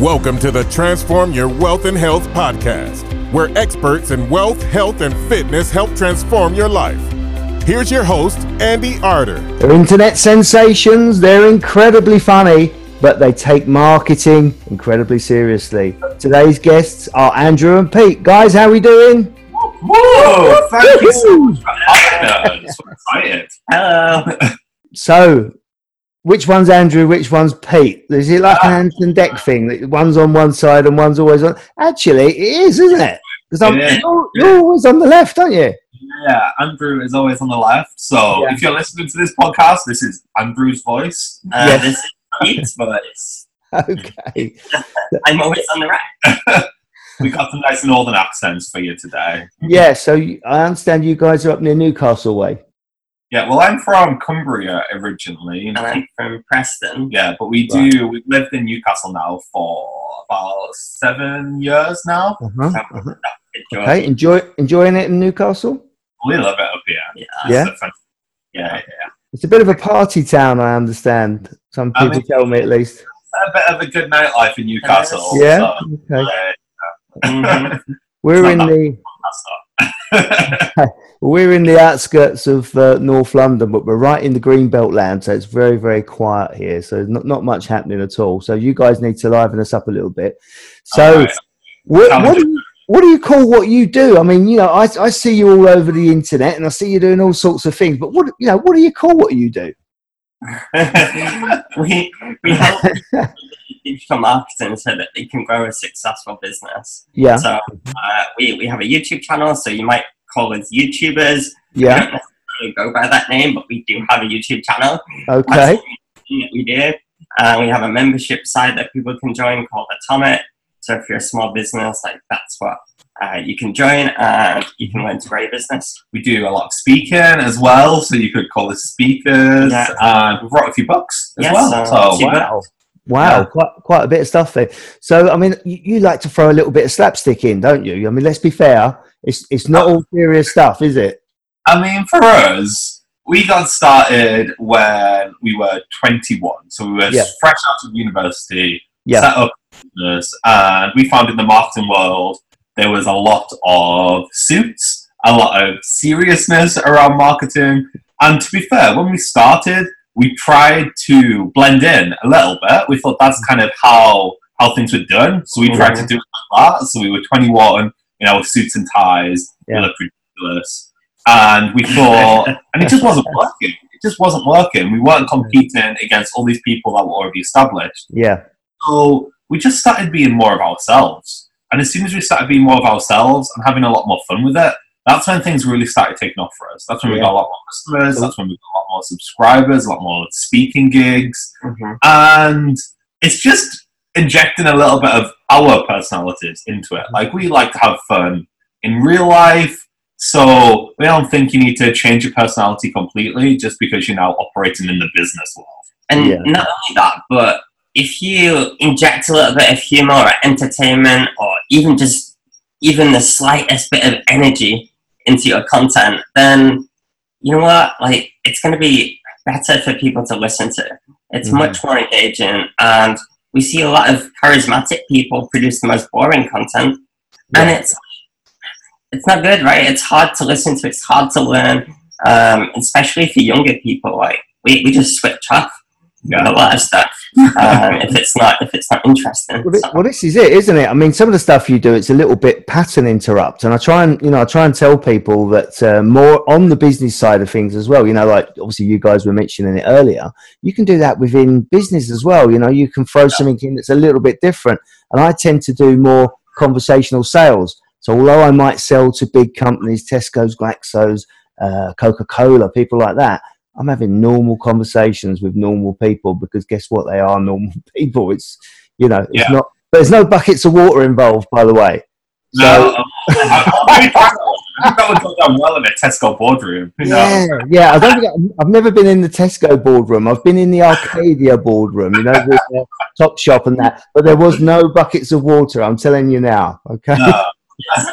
Welcome to the Transform Your Wealth and Health podcast, where experts in wealth, health, and fitness help transform your life. Here's your host, Andy Arter. They're internet sensations, they're incredibly funny, but they take marketing incredibly seriously. Today's guests are Andrew and Pete. Guys, how are we doing? Whoa! Thank you so much for having us. So excited. Hello. So, which one's Andrew, which one's Pete? Is it like an Ah. Ant and Dec thing? that One's on one side and one's always on. Actually, it is, isn't it? Because It is. you're, you're always on the left, aren't you? Yeah, Andrew is always on the left. So Yeah. if you're listening to this podcast, this is Andrew's voice. Uh, Yes. This is Pete's voice. Okay. I'm always on the right. We got some nice northern accents for you today. Yeah, so I understand you guys are up near Newcastle way. Yeah, well, I'm from Cumbria originally. And I'm from Preston. Yeah, but we do. We've lived in Newcastle now for about seven years now. Uh-huh. So, uh-huh. enjoy. Okay, enjoy enjoying it in Newcastle. We love it up here. Yeah. Yeah. It's a yeah, yeah. It's a bit of a party town, I understand. Some I people mean- tell me at least. A bit of a good nightlife in Newcastle. Yeah. so, Okay. yeah, Mhm. We're in the that's not. we're in the outskirts of uh, North London, but we're right in the Greenbelt land, so it's very very quiet here. So not not much happening at all. So you guys need to liven us up a little bit. So Alright. what, what, do you, what do you call what you do? I mean, you know, I, I see you all over the internet, and I see you doing all sorts of things. But what you know, what do you call what you do? we we help digital marketing so that they can grow a successful business. Yeah, So uh, we, we have a YouTube channel, so you might call us YouTubers. We yeah, don't necessarily go by that name, but we do have a YouTube channel. okay, That's we do. Uh, we have a membership site that people can join called Atomic. So if you're a small business, like that's what uh, you can join, and you can learn to grow your business. We do a lot of speaking as well, so you could call us speakers. Yeah. And we've wrote a few books as Yes, well. uh, so wow. Wow, Yeah. quite quite a bit of stuff there. So, I mean, you, you like to throw a little bit of slapstick in, don't you? I mean, let's be fair. It's it's not all serious stuff, is it? I mean, for us, we got started when we were 21. So we were Yeah. fresh out of university, Yeah. set up business, and we found in the marketing world there was a lot of suits, a lot of seriousness around marketing. And to be fair, when we started, we tried to blend in a little bit. We thought that's kind of how how things were done. So we tried to do it like that. So we were 21, you know, with suits and ties. Yeah. We looked ridiculous. And we thought, and it just wasn't working. It just wasn't working. We weren't competing against all these people that were already established. Yeah, So we just started being more of ourselves. And as soon as we started being more of ourselves and having a lot more fun with it, that's when things really started taking off for us. That's when we got a lot more customers. That's when we got more subscribers, a lot more speaking gigs. Mhm. And it's just injecting a little bit of our personalities into it. Like we like to have fun in real life. So we don't think you need to change your personality completely just because you're now operating in the business world. And Yeah. not only that, but if you inject a little bit of humor or entertainment or even just even the slightest bit of energy into your content, then you know what? Like it's going to be better for people to listen to. It's Mhm. much more engaging, and we see a lot of charismatic people produce the most boring content, and it's it's not good, right? It's hard to listen to. It's hard to learn, um, especially for younger people. Like we, we just switch off Yeah. a lot of stuff um, if it's not if it's not interesting. Well, So- well, this is it, isn't it? I mean, some of the stuff you do, it's a little bit pattern interrupt, and I try and you know, I try and tell people that uh, more on the business side of things as well. You know, like obviously you guys were mentioning it earlier. You can do that within business as well. You know, you can throw something in that's a little bit different, and I tend to do more conversational sales. So although I might sell to big companies, Tesco's, Glaxo's, uh, Coca Cola, people like that. I'm having normal conversations with normal people because guess what? They are normal people. It's you know, it's Yeah. not. There's no buckets of water involved, by the way. So No, I, I, that would go down well in a Tesco boardroom. You know? yeah, yeah. I don't think I, I've never been in the Tesco boardroom. I've been in the Arcadia boardroom, you know, with the Top Shop and that. But there was no buckets of water. I'm telling you now. Okay. No.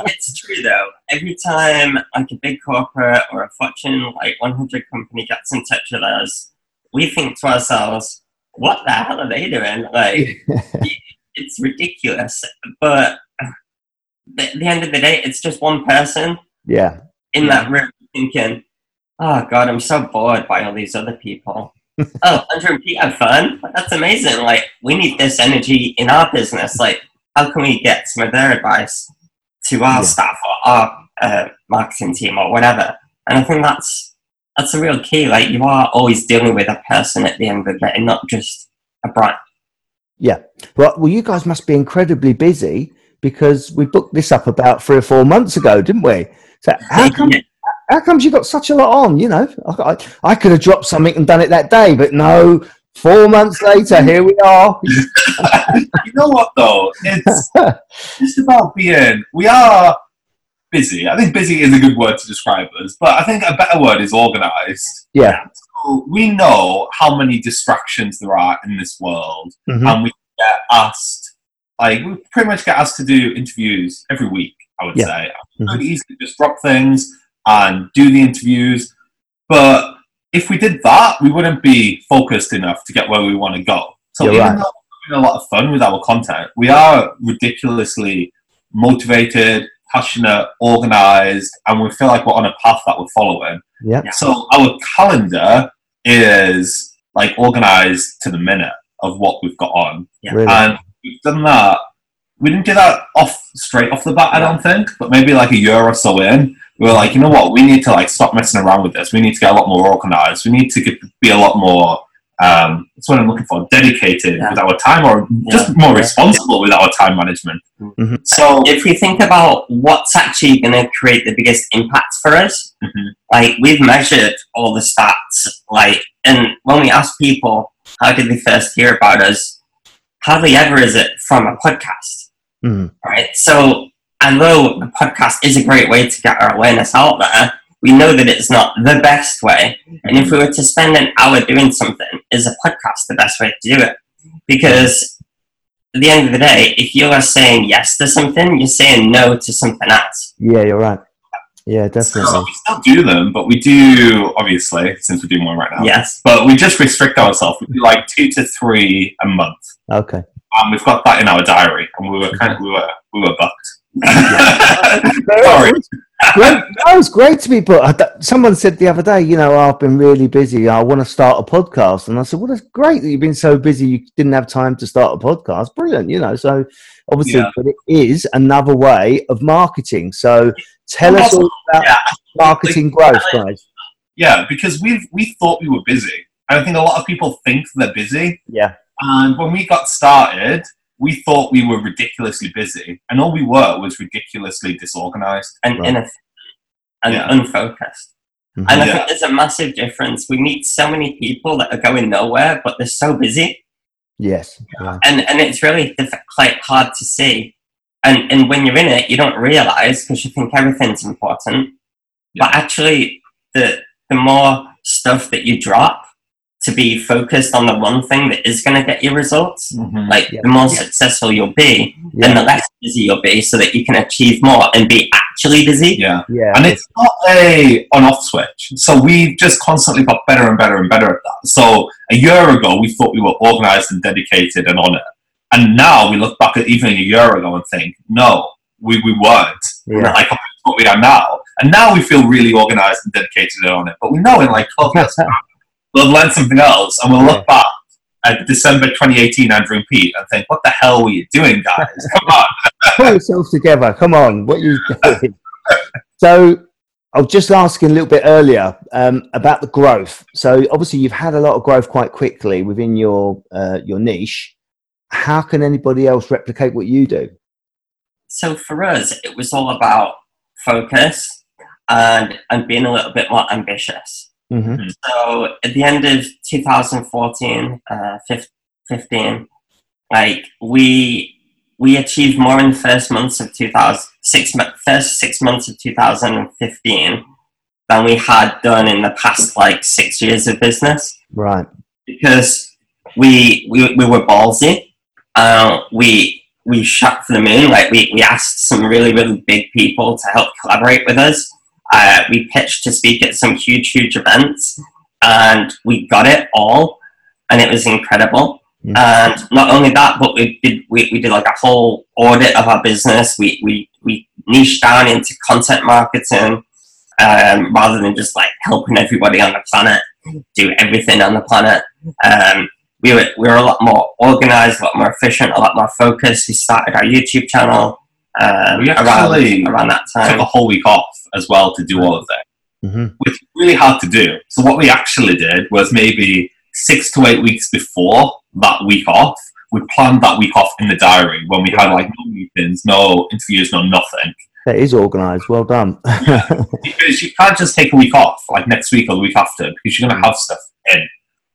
It's true though. Every time like a big corporate or a Fortune like 100 company gets in touch with us, we think to ourselves, "What the hell are they doing?" Like it's ridiculous. But at the end of the day, it's just one person Yeah. in that room thinking, "Oh God, I'm so bored by all these other people." oh, Andrew and Pete have fun. That's amazing. Like we need this energy in our business. Like, how can we get some of their advice to our Yeah. staff or our uh, marketing team or whatever? And I think that's that's a real key. Like you are always dealing with a person at the end of the day, not just a brand. Yeah. Well, well, you guys must be incredibly busy because we booked this up about three or four months ago, didn't we? So how come Yeah. how comes you got such a lot on? You know, I, I, I could have dropped something and done it that day, but no. Four months later, here we are. you know what though? It's just about being. We are busy. I think busy is a good word to describe us, but I think a better word is organised. Yeah. So we know how many distractions there are in this world, Mhm. and we get asked, like, we pretty much get asked to do interviews every week. I would Yeah. say Mhm. really easy to just drop things and do the interviews, but if we did that, we wouldn't be focused enough to get where we want to go. So You're even right. though we're having a lot of fun with our content, we are ridiculously motivated, passionate, organized, and we feel like we're on a path that we're following. Yeah. So our calendar is like organized to the minute of what we've got on. Yeah. Really. And we've done that. We didn't do that off straight off the bat, I don't think, but maybe like a year or so in, we were like, you know what, we need to like stop messing around with this. We need to get a lot more organized. We need to get, be a lot more. Um, that's what I'm looking for. Dedicated Yeah. with our time, or just more Yeah. responsible with our time management. Mhm. So if we think about what's actually going to create the biggest impact for us, Mhm. like we've measured all the stats, like, and when we ask people how did they first hear about us, hardly ever is it from a podcast, Mhm. right? So, although a podcast is a great way to get our awareness out there, we know that it's not the best way. And if we were to spend an hour doing something, is a podcast the best way to do it? Because at the end of the day, if you are saying yes to something, you're saying no to something else. Yeah, you're right. Yeah, So definitely. we still do them, but we do obviously since we're doing one right now. Yes. But we just restrict ourselves. We do like two to three a month, Okay. And we've got that in our diary. And we were kind of we were we were bucked. Sorry. Great. No, it's great to be put. Someone said the other day, you know, oh, I've been really busy. I want to start a podcast, and I said, "Well, it's great that you've been so busy. You didn't have time to start a podcast. Brilliant, you know." So, obviously, Yeah. but it is another way of marketing. So, tell us all about Yeah. marketing growth, guys. Yeah, because we we thought we were busy. And I think a lot of people think they're busy. Yeah. And when we got started, we thought we were ridiculously busy, and all we were was ridiculously disorganized. And Right. ineffective and Yeah. unfocused. Mhm. And I Yeah. think there's a massive difference. We meet so many people that are going nowhere, but they're so busy. Yes. Yeah. and and it's really diff- quite hard to see. And and when you're in it, you don't realize because you think everything's important. But actually, the the more stuff that you drop to be focused on the one thing that is going to get you results, mm-hmm. like Yeah. the more successful you'll be, then the less busy you'll be, so that you can achieve more and be actually busy. Yeah. Yeah. And it's not a on-off switch. So we've just constantly got better and better and better at that. So a year ago, we thought we were organized and dedicated and on it. And now we look back at even a year ago and think, no, we, we weren't. Yeah. Like what we are now. And now we feel really organized and dedicated and on it. But we know in like 12 years, we'll learn something else and we'll look back at December 2018 Andrew and Pete and think, what the hell were you doing, guys? Come on. Pull yourselves together. Come on. What you doing? so, I was just asking a little bit earlier um, about the growth. So, obviously, you've had a lot of growth quite quickly within your uh, your niche. How can anybody else replicate what you do? So for us, it was all about focus and and being a little bit more ambitious. Mm-hmm. So at the end of 2014, uh, 15, like we we achieved more in the first months of 2000, six first six months of 2015 than we had done in the past like six years of business Right. because we we, we were ballsy. Uh, we we shot for the moon. Like we, we asked some really really big people to help collaborate with us. Uh, we pitched to speak at some huge huge events, and we got it all, and it was incredible. Mm. And not only that, but we did we, we did like a whole audit of our business. We we we niched down into content marketing um, rather than just like helping everybody on the planet do everything on the planet. Um, we were we were a lot more organized, a lot more efficient, a lot more focused. We started our YouTube channel um, We actually around around that time. took a whole week off as well to do all of that, hmm which is really hard to do. So what we actually did was maybe six to eight weeks before that week off, we planned that week off in the diary when we had like no meetings, no interviews, no nothing. That is organised. Well done. Because you can't just take a week off like next week or the week after because you're gonna have stuff in.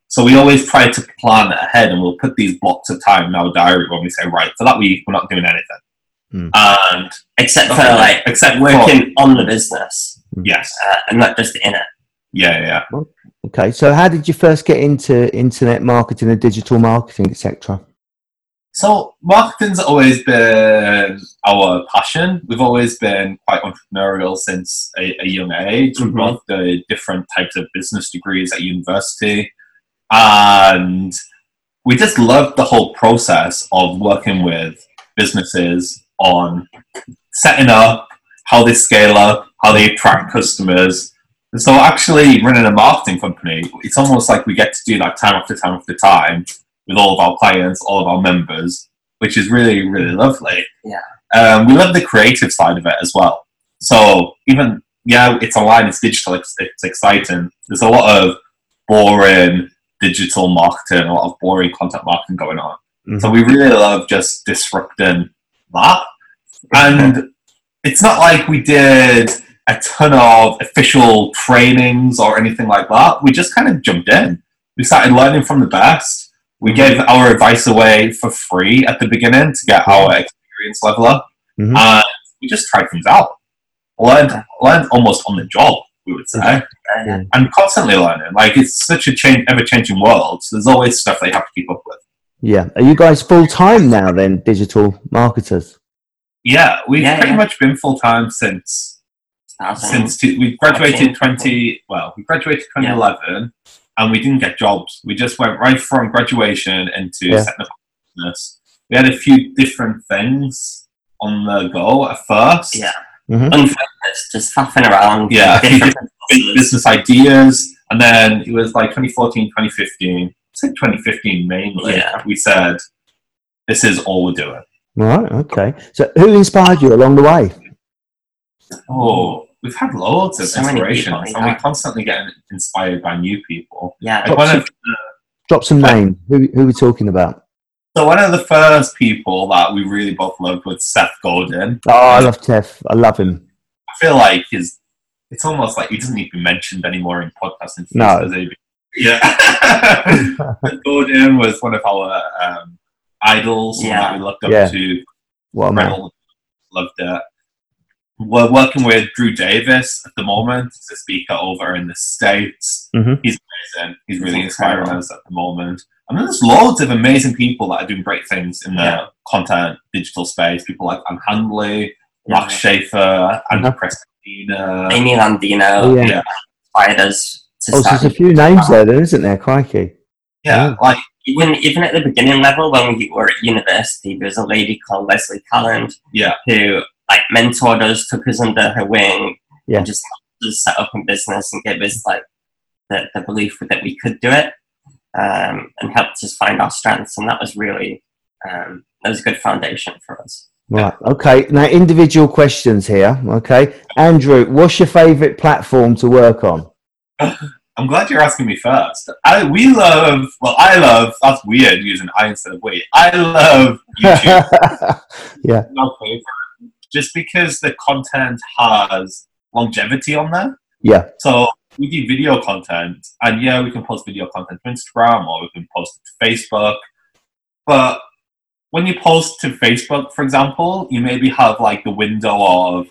So we always try to plan ahead and we'll put these blocks of time in our diary when we say, right, for that week we're not doing anything. And except for Okay. like except for working on the business yes. uh, and not just in it. Yeah, yeah, yeah. okay, so how did you first get into internet marketing and digital marketing, etc.? So marketing's always been our passion. We've always been quite entrepreneurial since a, a young age. We Mhm. both did different types of business degrees at university, and we just loved the whole process of working with businesses on setting up, how they scale up, how they attract customers. And so actually running a marketing company, it's almost like we get to do that time after time after time with all of our clients, all of our members, which is really, really lovely. Yeah. Um, we love the creative side of it as well. So even, yeah, it's online, it's digital, it's, it's exciting. There's a lot of boring digital marketing, a lot of boring content marketing going on. Mhm. So we really love just disrupting that. And it's not like we did a ton of official trainings or anything like that. We just kind of jumped in. We started learning from the best. We gave our advice away for free at the beginning to get our experience level up. Mhm. And we just tried things out. Learned, learned almost on the job, we would say. Uh, And constantly learning. Like it's such a change, ever changing world. So there's always stuff they have to keep up with. Yeah. Are you guys full time now then, digital marketers? Yeah, we've Yeah, pretty yeah. much been full time since thousand. since two, we graduated 20 well we graduated 2011 and we didn't get jobs we just went right from graduation into Yeah. setting up business we had a few different things on the go at first yeah, Mhm. unfocused, just faffing around. Yeah, different big business ideas and then it was like 2014 2015 it's like 2015 mainly Yeah. we said this is all we're doing Right. Okay. So who inspired you along the way? oh we've had loads of So many inspirations people, and we're constantly getting inspired by new people yeah, like one of Drop some names. Who who we talking about? So one of the first people that we really both loved was Seth Godin. Oh, I love Seth. I love him. I feel like his it's almost like he doesn't need to be mentioned anymore in podcasting. feeds, No. does he? Yeah. Godin was one of our um, idols Yeah. that we looked up Yeah. to. What man. Loved it. We're working with Drew Davis at the moment. He's a speaker over in the States. Mhm. He's amazing. He's really inspiring us at the moment. And then there's loads of amazing people that are doing great things in the Yeah. content digital space. People like Ann Handley. Mark Schaefer, Andrew Uh-huh. Christina. Amy Landino yeah. yeah. inspired us Oh, so there's a few names there, then, isn't there? Crikey. Yeah, like even even at the beginning level when we were at university, there was a lady called Leslie Calland yeah, who like mentored us, took us under her wing, Yeah. and just helped us set up a business and gave us like the, the belief that we could do it, um, and helped us find our strengths, and that was really um, that was a good foundation for us. Right. Okay. Now, individual questions here. Okay. Andrew, what's your favourite platform to work on? I'm glad you're asking me first. I we love well, I love that's weird using I instead of we. I love YouTube. yeah. my favorite just because the content has longevity on there. Yeah. So we do video content, and yeah, we can post video content to Instagram or we can post it to Facebook. But when you post to Facebook, for example, you maybe have like the window of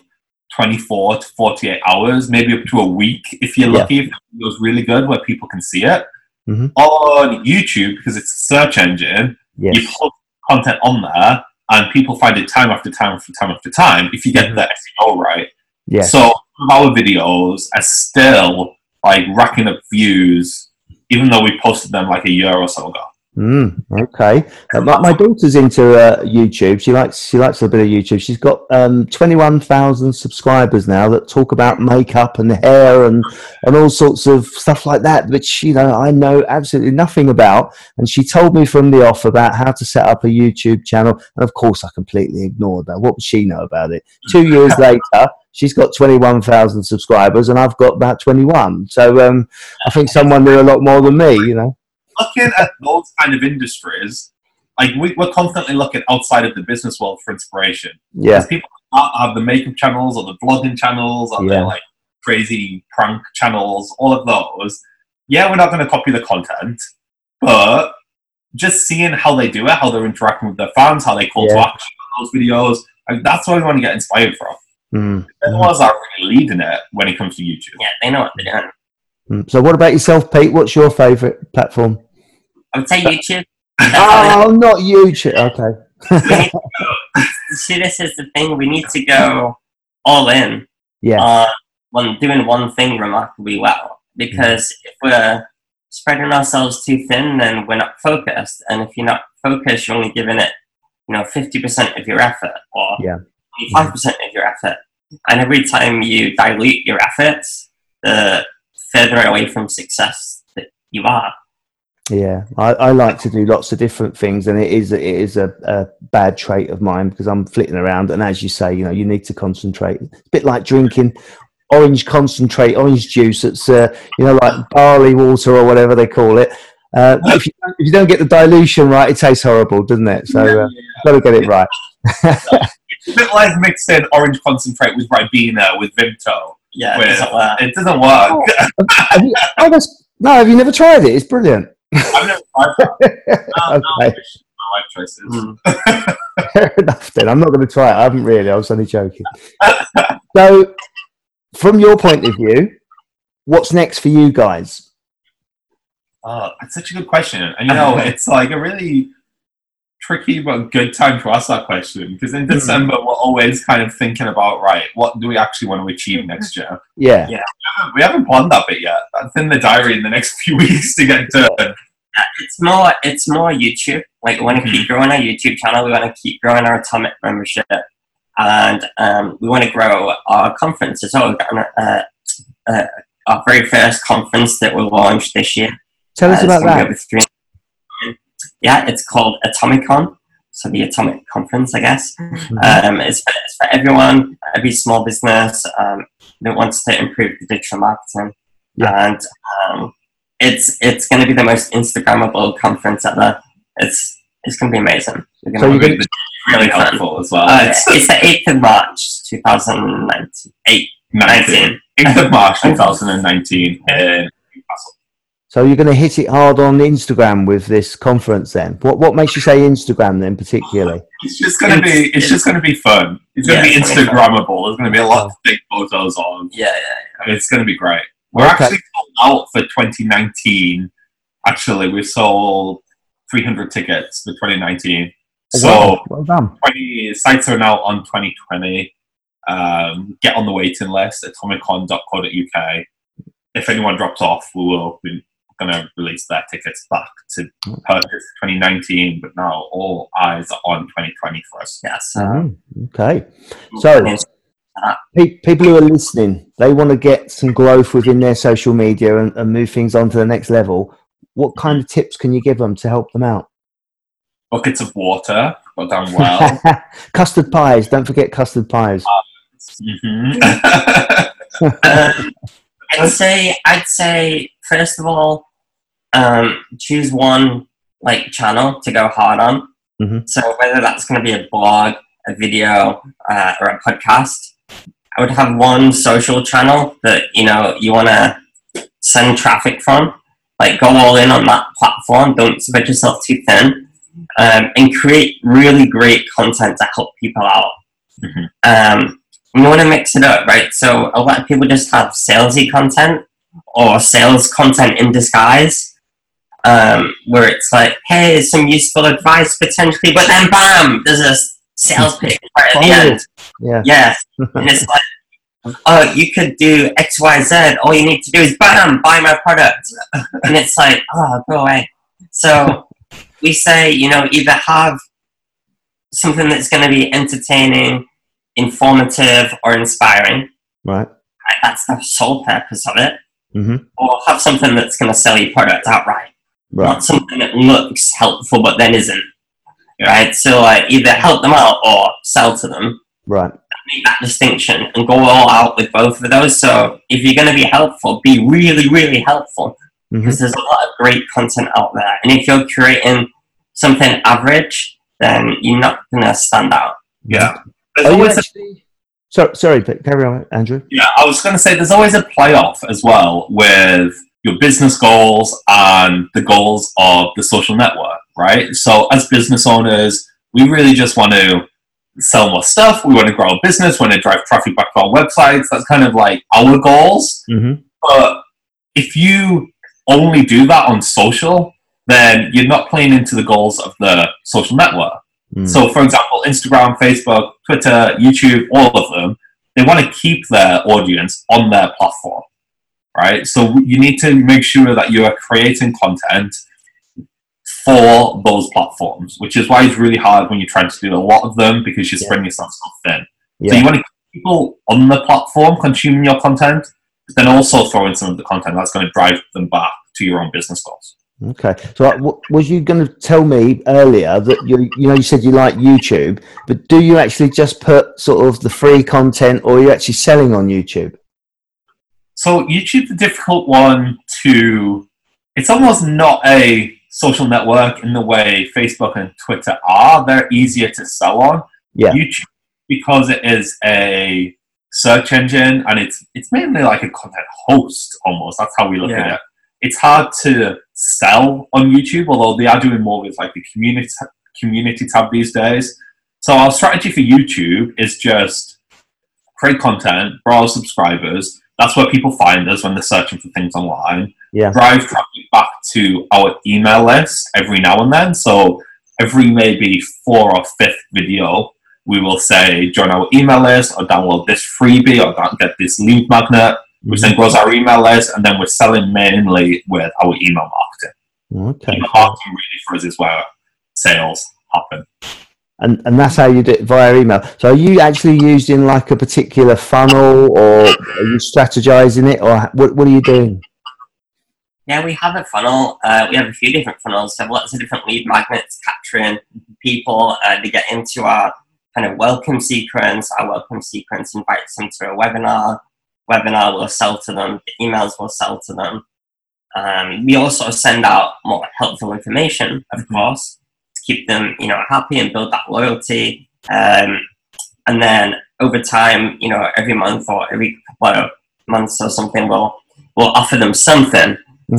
24 to 48 hours, maybe up to a week if you're Yeah. lucky, if the video's really good where people can see it. Mhm. On YouTube, because it's a search engine, you Yes. post content on there and people find it time after time after time after time if you get the SEO right. Yes. So our videos are still like racking up views, even though we posted them like a year or so ago. Mm, okay. Uh, my, my daughter's into uh, YouTube. She likes she likes a bit of YouTube. She's got um, twenty one thousand subscribers now that talk about makeup and hair and and all sorts of stuff like that, which you know I know absolutely nothing about. And she told me from the off about how to set up a YouTube channel, and of course I completely ignored that. What would she know about it? Two years later, she's got twenty one thousand subscribers, and I've got about twenty one. So um, I think someone knew a lot more than me. You know. Looking at those kind of industries, like we, we're constantly looking outside of the business world for inspiration. Yeah. Because people have the makeup channels or the vlogging channels or Yeah. their like crazy prank channels, all of those. Yeah, we're not going to copy the content, but just seeing how they do it, how they're interacting with their fans, how they call to action on those videos, like, that's what we want to get inspired from. Mm. They're the ones that are really leading it when it comes to YouTube. Yeah, they know what they're doing. Mm. So, what about yourself, Pete? What's your favourite platform? I would say YouTube. Oh, not YouTube. Okay. See, this is the thing. We need to go all in Yeah. on on doing one thing remarkably well. Because if we're spreading ourselves too thin, then we're not focused. And if you're not focused, you're only giving it, you know, fifty percent of your effort or Yeah. five percent of your effort. And every time you dilute your efforts, the further away from success that you are. Yeah, I, I like to do lots of different things, and it is it is a, a bad trait of mine because I'm flitting around, and as you say, you know, you need to concentrate. It's a bit like drinking orange concentrate, orange juice. It's uh, you know like barley water or whatever they call it. Uh, if, you, if you don't get the dilution right, it tastes horrible, doesn't it? So uh, got to get it right. It's a bit like mixing orange concentrate with Ribena with Vimto. Yeah, it Where doesn't work. It doesn't work. have you, oh, that's, no, have you never tried it? It's brilliant. I've never tried that. No, no, Okay. my life choices. Mm. Fair enough then. I'm not going to try it. I haven't really. I was only joking. so, from your point of view, what's next for you guys? Oh, that's such a good question. And you know, it's like a really tricky but good time to ask that question because in December we're always kind of thinking about right, what do we actually want to achieve next year? Yeah. Yeah. We haven't planned that bit yet. That's in the diary in the next few weeks to get done. It's more it's more YouTube. Like we want to Mhm. keep growing our YouTube channel. We want to keep growing our Atomic membership, and um, we want to grow our conference as well. We've got an, uh, uh, our very first conference that we'll launch this year. Tell us Uh, about that. Yeah, it's called Atomicon. So the Atomic Conference, I guess. Mhm. Um, it's, for, it's for everyone, every small business um, that wants to improve the digital marketing. Yeah. And um, it's it's going to be the most Instagrammable conference ever. It's it's going to be amazing. We're So gonna you're be gonna- really helpful as well. uh, It's it's the 8th of March, 2019. 8, 19. 8th of March 2019 in Newcastle. So you're going to hit it hard on Instagram with this conference then. What what makes you say Instagram then particularly? It's just gonna be it's just gonna be fun. It's gonna Yeah, be it's gonna be Instagrammable. There's gonna be a lot to take photos on. Yeah, yeah. and it's going to be great. We're Okay. actually sold out for 2019. Actually, we sold 300 tickets for 2019. So Wow, well done. 20 sites are now on 2020. Um, get on the waiting list at atomicon.co.uk. If anyone drops off, we will be going to release their tickets back to purchase 2019. But now all eyes are on 2020 for us. Yeah, so, Mhm. Okay. So- Pe- people who are listening, they want to get some growth within their social media and, and move things on to the next level. What kind of tips can you give them to help them out? Buckets of water go down well. custard pies. Don't forget custard pies. Mhm. um, I'd say I'd say first of all, um, choose one like channel to go hard on. Mhm. So whether that's going to be a blog, a video, uh, or a podcast, I would have one social channel that you know you want to send traffic from. Like go all in on that platform. Don't spread yourself too thin, um, and create really great content to help people out. Mhm. Um, you want to mix it up, right? So a lot of people just have salesy content or sales content in disguise, um, where it's like, hey, some useful advice potentially, but then bam, there's a sales pitch right at the Oh. end. Yeah. Yes, and it's like, oh, you could do X, Y, Z. All you need to do is bam, buy my product, and it's like, oh, go away. So we say, you know, either have something that's going to be entertaining, informative, or inspiring. Right. That's the sole purpose of it. Mm-hmm. Or have something that's going to sell your product outright. Right. Not something that looks helpful but then isn't. Right? So, like, either help them out or sell to them. Right. Make that distinction and go all out with both of those. So, if you're going to be helpful, be really, really helpful Mhm. because there's a lot of great content out there. And if you're creating something average, then you're not going to stand out. Yeah. There's Are you always a, actually... Sorry, sorry, but carry on, Andrew. yeah, I was going to say there's always a playoff as well with your business goals and the goals of the social network, right? So as business owners, we really just want to sell more stuff. We want to grow a business. We want to drive traffic back to our websites. That's kind of like our goals. Mm-hmm. But if you only do that on social, then you're not playing into the goals of the social network. Mm. So, for example, Instagram, Facebook, Twitter, YouTube, all of them, they want to keep their audience on their platform, right? So, you need to make sure that you are creating content for those platforms, which is why it's really hard when you're trying to do a lot of them because you're Yeah. spreading yourself so thin. Yeah. So, you want to keep people on the platform consuming your content, but then also throw in some of the content that's going to drive them back to your own business goals. Okay. So, uh, w- was you going to tell me earlier that you, you know, you said you like YouTube, but do you actually just put sort of the free content, or are you actually selling on YouTube? So YouTube's a difficult one to. It's almost not a social network in the way Facebook and Twitter are. They're easier to sell on. Yeah. YouTube because it is a search engine and it's it's mainly like a content host almost. That's how we look at it. It's hard to sell on YouTube, although they are doing more with like the community community tab these days. So our strategy for YouTube is just create content, grow our subscribers. That's where people find us when they're searching for things online. Yeah. Drive traffic back to our email list every now and then. So every maybe four or fifth video, we will say join our email list or download this freebie or get this lead magnet, which then grows our email list, and then we're selling mainly with our email marketing. Okay. Email marketing really for us is where sales happen. And and that's how you do it via email. So, are you actually using like a particular funnel, or are you strategizing it, or what what are you doing? Yeah, we have a funnel. Uh, we have a few different funnels. We have lots of different lead magnets capturing people uh, to get into our kind of welcome sequence. Our welcome sequence invites them to a webinar. Webinar will sell to them. The emails will sell to them. Um, we also send out more helpful information, of Mhm. course, keep them, you know, happy and build that loyalty. Um, and then over time, you know, every month or every couple of months or something, we'll we'll offer them something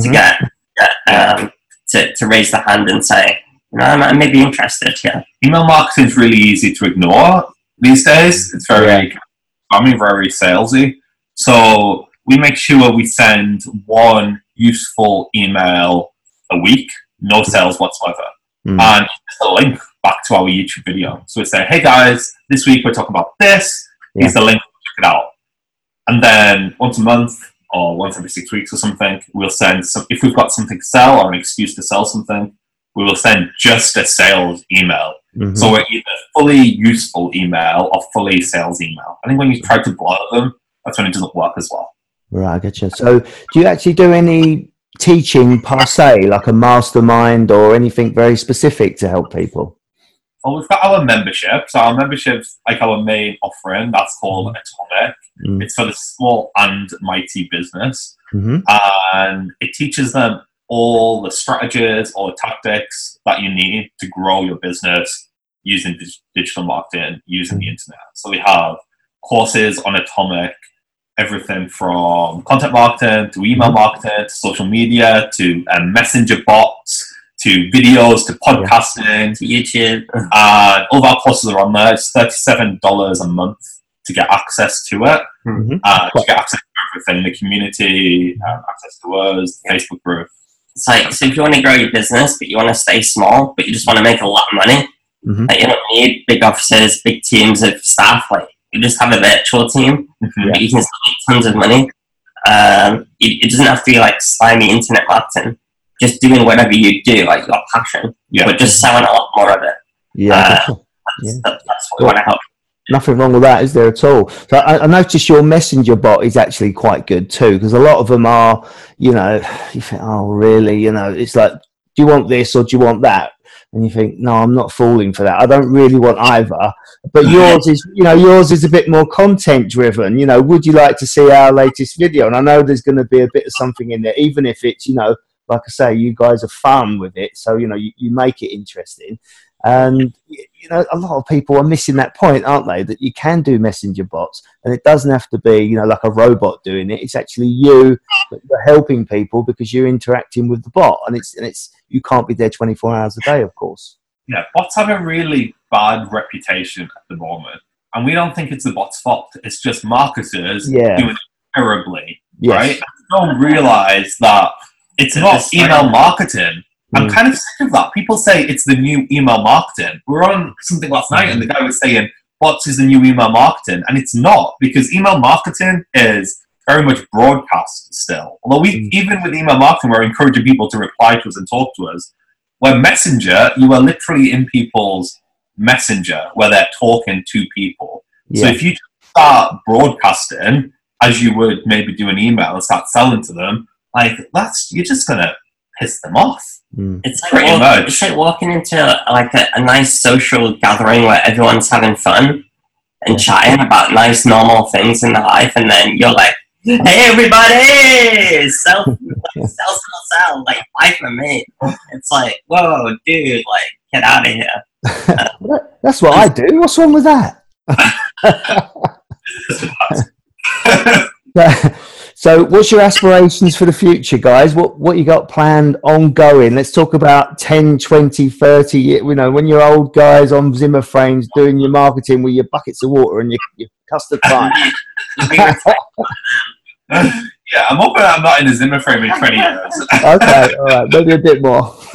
to Mhm. get, get um, to, to raise the hand and say, you know, I may be interested. Yeah, email marketing is really easy to ignore these days. It's very, I mean, very salesy. So we make sure we send one useful email a week, no sales whatsoever, Mm. and just a link back to our YouTube video. So we say, hey guys, this week we're talking about this. Here's the link, check it out. And then once a month or once every six weeks or something, we'll send some, if we've got something to sell or an excuse to sell something, we will send just a sales email Mhm. so we're either fully useful email or fully sales email. I think when you try to blur them, that's when it doesn't work as well. Right, I get you. So, do you actually do any teaching per se, like a mastermind or anything very specific to help people? Well, we've got our membership. So our membership's like our main offering. That's called Atomic. Mm. It's for the small and mighty business. hmm And it teaches them all the strategies or tactics that you need to grow your business using dig- digital marketing, using the internet. So we have courses on Atomic, everything from content marketing to email marketing to social media to um, messenger bots to videos to podcasting. to YouTube. And all of our courses are on there. It's $37 a month to get access to it, Mhm. uh, to get access to everything the community, um, access to us, the Facebook group. It's like, so if you want to grow your business, but you want to stay small, but you just want to make a lot of money, Mhm. like you don't need big offices, big teams of staff. Like you just have a virtual team, Mhm. but you can still make tons of money. Um, it, it doesn't have to be like slimy internet marketing. just doing whatever you do, like your passion, Yeah. but just selling a lot more of it. Yeah. Uh, Yeah. That's, that's what we want to help. Nothing wrong with that, is there at all? So I, I noticed your messenger bot is actually quite good too, because a lot of them are, you know, you think, oh, really? You know, it's like, do you want this or do you want that? And you think, no, I'm not falling for that. I don't really want either. But yours is, you know, yours is a bit more content driven. You know, would you like to see our latest video? And I know there's going to be a bit of something in there, even if it's, you know, like I say, you guys are fun with it, so you know, you, you make it interesting. And you know, a lot of people are missing that point, aren't they? That you can do messenger bots, and it doesn't have to be, you know, like a robot doing it. It's actually you that you're helping people because you're interacting with the bot, and it's and it's you can't be there 24 hours a day, of course. Yeah, bots have a really bad reputation at the moment. And we don't think it's the bot's fault. It's just marketers Yeah. doing it terribly. Yes. right? People don't realize that it's It's not email marketing. I'm Mm. kind of sick of that. People say it's the new email marketing. We were on something last night, and the guy was saying What is the new email marketing, and it's not because email marketing is very much broadcast still. Although we, Mm. even with email marketing, we're encouraging people to reply to us and talk to us. Where Messenger, you are literally in people's messenger where they're talking to people. So if you start broadcasting as you would maybe do an email and start selling to them, like that's you're just gonna piss them off. Mm. It's like, Pretty walk- much. it's like walking into like a, a nice social gathering where everyone's having fun and chatting about nice normal things in their life, and then you're like, "Hey, everybody, sell, sell, sell, sell, like buy from me." It's like, whoa, dude, like get out of here. That- That's what I do. What's wrong with that? so what's your aspirations for the future guys what what you got planned ongoing let's talk about 10 20 30 ye- you know when you're old guys on zimmer frames doing your marketing with your buckets of water and your, your custard pie yeah, I'm hoping I'm not in a Zimmer frame in 20 years. okay all right maybe a bit more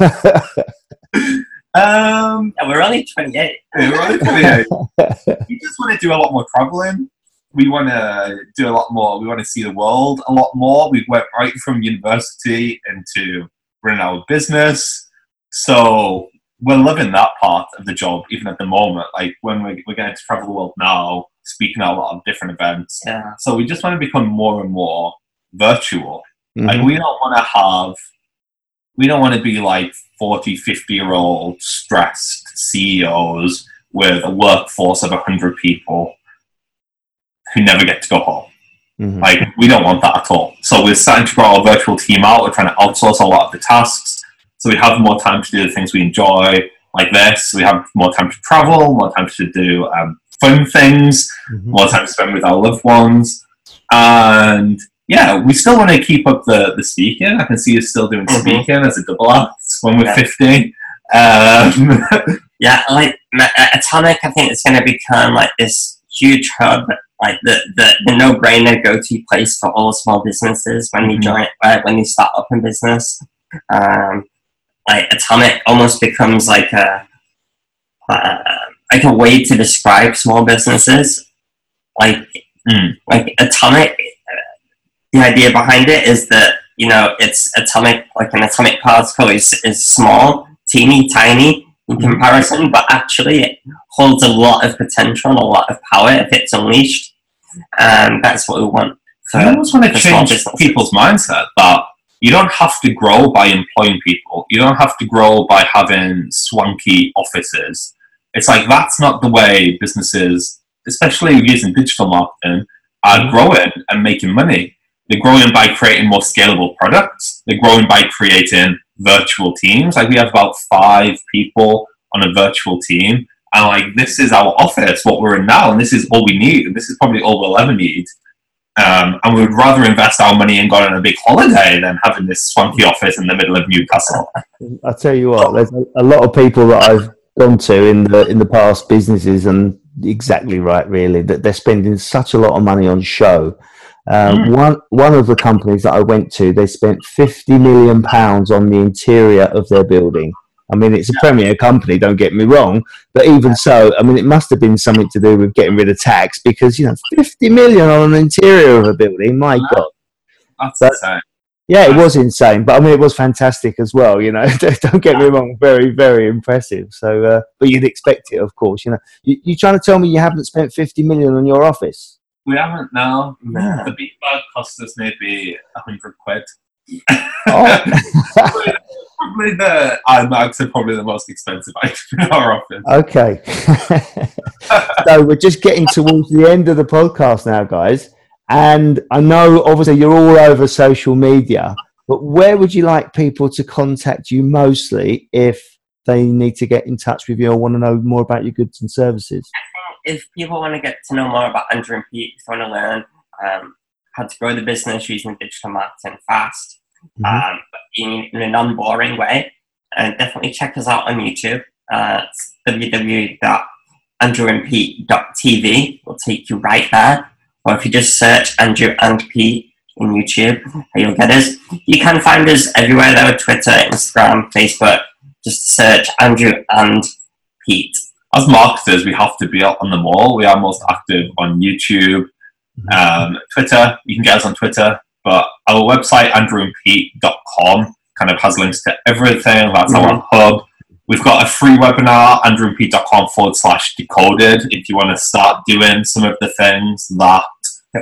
um, Yeah, we're only 28. yeah, we're only 28. we just want to do a lot more traveling. We want to do a lot more. We want to see the world a lot more. We went right from university into running our business. So we're loving that part of the job, even at the moment. Like when we're, we're getting to travel the world now, speaking at a lot of different events. Yeah. So we just want to become more and more virtual. Like Mhm. we don't want to have, we don't want to be like 40, 50 year old stressed CEOs with a workforce of 100 people who never get to go home. Mhm. Like we don't want that at all. So we're starting to grow our virtual team out. We're trying to outsource a lot of the tasks. So we have more time to do the things we enjoy, like this. We have more time to travel, more time to do um, fun things Mhm. more time to spend with our loved ones. And yeah, we still want to keep up the, the speaking. I can see you still doing Mhm. speaking as a double act when we're Yeah. 50. Um, Yeah, like uh, Atomic, I think it's going to become like this huge hub, like the the, the no brainer go to place for all small businesses when you Mhm. join, uh, when you start up in business. Um, like Atomic almost becomes like a uh, like a way to describe small businesses. Like Mm. like Atomic, the idea behind it is that you know it's atomic, like an atomic particle is is small, teeny tiny in comparison, but actually it holds a lot of potential and a lot of power if it's unleashed. And that's what we want. For, I almost want to change people's mindset that you don't have to grow by employing people. You don't have to grow by having swanky offices. It's like that's not the way businesses, especially using digital marketing, are Mhm. growing and making money. They're growing by creating more scalable products. They're growing by creating virtual teams. Like we have about five people on a virtual team. And like this is our office, what we're in now, and this is all we need, and this is probably all we'll ever need. Um, and we would rather invest our money in going on a big holiday than having this swanky office in the middle of Newcastle. I tell you what, there's a, a lot of people that I've gone to in the in the past businesses, and exactly right, really, that they're spending such a lot of money on show. Um, Mm. One one of the companies that I went to, they spent fifty million pounds on the interior of their building. I mean, it's a premier company, don't get me wrong, but even so, I mean, it must have been something to do with getting rid of tax because you know, fifty million on an interior of a building. My God, That's But- insane. Yeah, it was insane, but I mean, it was fantastic as well. You know, don't get me wrong, very, very impressive. So, uh, but you'd expect it, of course. You know, you, you trying to tell me you haven't spent fifty million on your office? We haven't now. No. The bag cost us maybe a hundred quid. Oh. Probably the iMacs are probably the most expensive item in our office. okay. so we're just getting towards the end of the podcast now, guys. And I know, obviously, you're all over social media, but where would you like people to contact you mostly if they need to get in touch with you or want to know more about your goods and services? if people want to get to know more about Andrew and Pete, if they want to learn um, how to grow the business using digital marketing fast, Mhm. um, in, in a non-boring way, And definitely check us out on YouTube. Uh, it's www.andrewandpete.tv will take you right there. Or if you just search Andrew and Pete in YouTube, you'll get us. You can find us everywhere though, Twitter, Instagram, Facebook. Just search Andrew and Pete. As marketers, we have to be out on them all. We are most active on YouTube, um, Twitter. You can get us on Twitter, but our website, andrewandpete.com, kind of has links to everything. That's our hub. We've got a free webinar, andrewandpete.com forward slash decoded, if you want to start doing some of the things that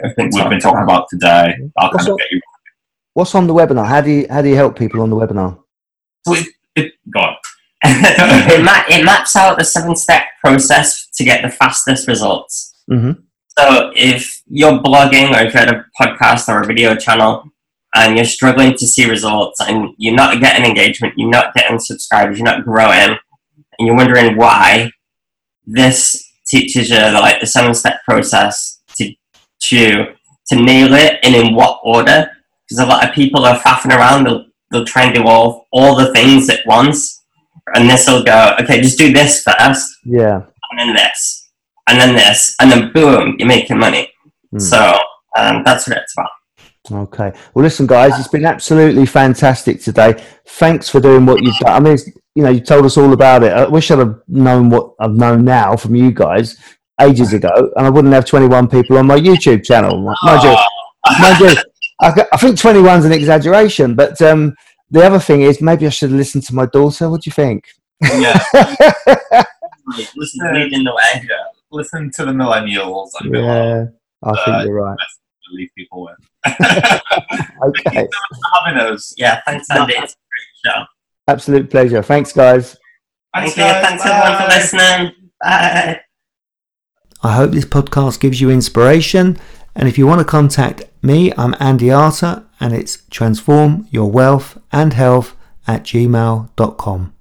We've been we've been talking about today. I'll kind of get you. What's on the webinar? How do you how do you help people on the webinar? So it, it, go on. it, ma- it maps out the seven step process to get the fastest results. hmm So if you're blogging or if you had a podcast or a video channel and you're struggling to see results and you're not getting engagement, you're not getting subscribers, you're not growing, and you're wondering why, this teaches you like the seven step process to to to nail it and in what order. Because a lot of people are faffing around, they'll, they'll try and do all, all the things at once. And this will go, okay, just do this first Yeah. and then this, and then this, and then boom, you're making money. Mm. So um, that's what it's about. Okay. Well, listen, guys, it's been absolutely fantastic today. Thanks for doing what you've done. I mean, it's, you know, you told us all about it. I wish I'd have known what I've known now from you guys ages ago, and I wouldn't have 21 people on my YouTube channel. Mind you, mind you I, I think 21's an exaggeration, but um, the other thing is maybe I should listen to my daughter. What do you think? Yeah, Listen, leading the way. Yeah. Listen to the millennials and be like, yeah, I think Uh, you're right. to leave people with. Okay. having us. Yeah, thanks, Andy. It's a great show. Absolute pleasure. Thanks, guys. Thank you. Thanks, everyone, for listening. Bye. I hope this podcast gives you inspiration. And if you want to contact me, I'm Andy Arter, and it's transform your wealth and health at gmail.com.